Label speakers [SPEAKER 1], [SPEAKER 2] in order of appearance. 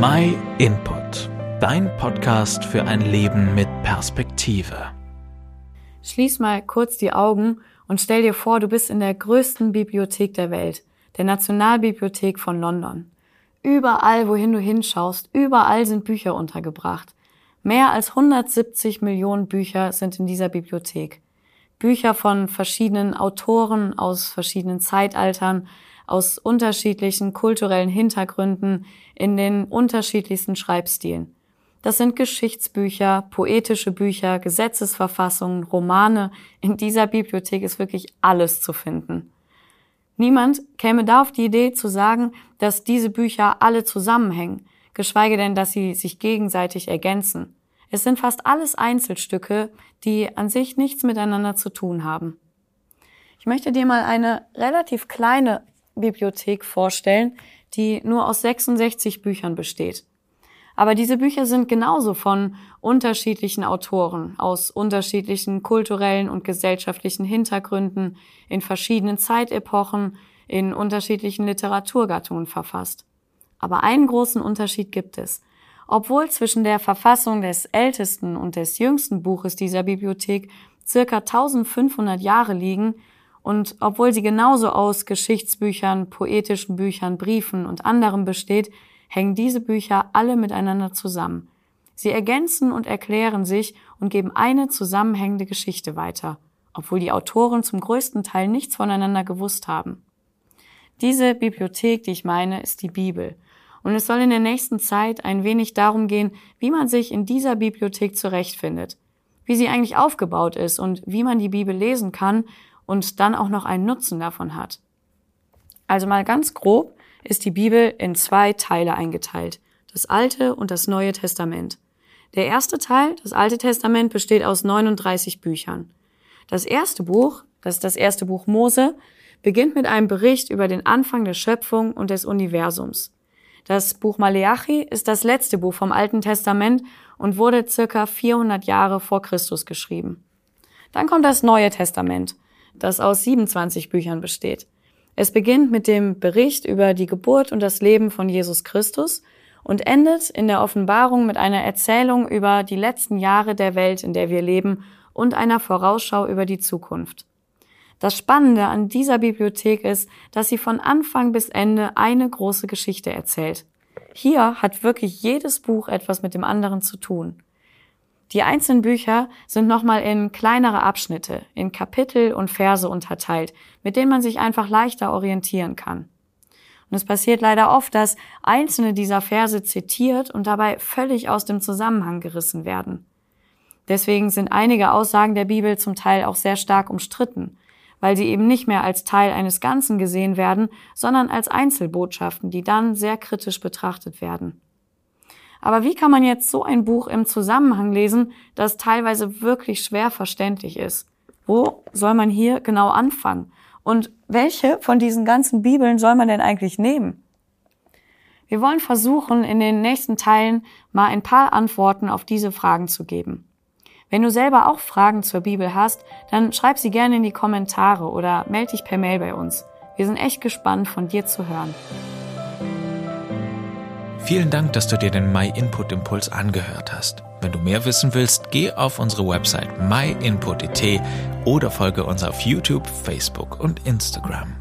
[SPEAKER 1] My Input, dein Podcast für ein Leben mit Perspektive.
[SPEAKER 2] Schließ mal kurz die Augen und stell dir vor, du bist in der größten Bibliothek der Welt, der Nationalbibliothek von London. Überall, wohin du hinschaust, überall sind Bücher untergebracht. Mehr als 170 Millionen Bücher sind in dieser Bibliothek. Bücher von verschiedenen Autoren aus verschiedenen Zeitaltern, aus unterschiedlichen kulturellen Hintergründen, in den unterschiedlichsten Schreibstilen. Das sind Geschichtsbücher, poetische Bücher, Gesetzesverfassungen, Romane. In dieser Bibliothek ist wirklich alles zu finden. Niemand käme da auf die Idee zu sagen, dass diese Bücher alle zusammenhängen, geschweige denn, dass sie sich gegenseitig ergänzen. Es sind fast alles Einzelstücke, die an sich nichts miteinander zu tun haben. Ich möchte dir mal eine relativ kleine Bibliothek vorstellen, die nur aus 66 Büchern besteht. Aber diese Bücher sind genauso von unterschiedlichen Autoren aus unterschiedlichen kulturellen und gesellschaftlichen Hintergründen in verschiedenen Zeitepochen in unterschiedlichen Literaturgattungen verfasst. Aber einen großen Unterschied gibt es. Obwohl zwischen der Verfassung des ältesten und des jüngsten Buches dieser Bibliothek circa 1500 Jahre liegen, und obwohl sie genauso aus Geschichtsbüchern, poetischen Büchern, Briefen und anderem besteht, hängen diese Bücher alle miteinander zusammen. Sie ergänzen und erklären sich und geben eine zusammenhängende Geschichte weiter, obwohl die Autoren zum größten Teil nichts voneinander gewusst haben. Diese Bibliothek, die ich meine, ist die Bibel. Und es soll in der nächsten Zeit ein wenig darum gehen, wie man sich in dieser Bibliothek zurechtfindet, wie sie eigentlich aufgebaut ist und wie man die Bibel lesen kann und dann auch noch einen Nutzen davon hat. Also mal ganz grob ist die Bibel in zwei Teile eingeteilt, das Alte und das Neue Testament. Der erste Teil, das Alte Testament, besteht aus 39 Büchern. Das erste Buch, das ist das erste Buch Mose, beginnt mit einem Bericht über den Anfang der Schöpfung und des Universums. Das Buch Maleachi ist das letzte Buch vom Alten Testament und wurde circa 400 Jahre vor Christus geschrieben. Dann kommt das Neue Testament das aus 27 Büchern besteht. Es beginnt mit dem Bericht über die Geburt und das Leben von Jesus Christus und endet in der Offenbarung mit einer Erzählung über die letzten Jahre der Welt, in der wir leben und einer Vorausschau über die Zukunft. Das Spannende an dieser Bibliothek ist, dass sie von Anfang bis Ende eine große Geschichte erzählt. Hier hat wirklich jedes Buch etwas mit dem anderen zu tun. Die einzelnen Bücher sind nochmal in kleinere Abschnitte, in Kapitel und Verse unterteilt, mit denen man sich einfach leichter orientieren kann. Und es passiert leider oft, dass einzelne dieser Verse zitiert und dabei völlig aus dem Zusammenhang gerissen werden. Deswegen sind einige Aussagen der Bibel zum Teil auch sehr stark umstritten, weil sie eben nicht mehr als Teil eines Ganzen gesehen werden, sondern als Einzelbotschaften, die dann sehr kritisch betrachtet werden. Aber wie kann man jetzt so ein Buch im Zusammenhang lesen, das teilweise wirklich schwer verständlich ist? Wo soll man hier genau anfangen? Und welche von diesen ganzen Bibeln soll man denn eigentlich nehmen? Wir wollen versuchen, in den nächsten Teilen mal ein paar Antworten auf diese Fragen zu geben. Wenn du selber auch Fragen zur Bibel hast, dann schreib sie gerne in die Kommentare oder melde dich per Mail bei uns. Wir sind echt gespannt, von dir zu hören.
[SPEAKER 1] Vielen Dank, dass du dir den My Input Impuls angehört hast. Wenn du mehr wissen willst, geh auf unsere Website myinput.it oder folge uns auf YouTube, Facebook und Instagram.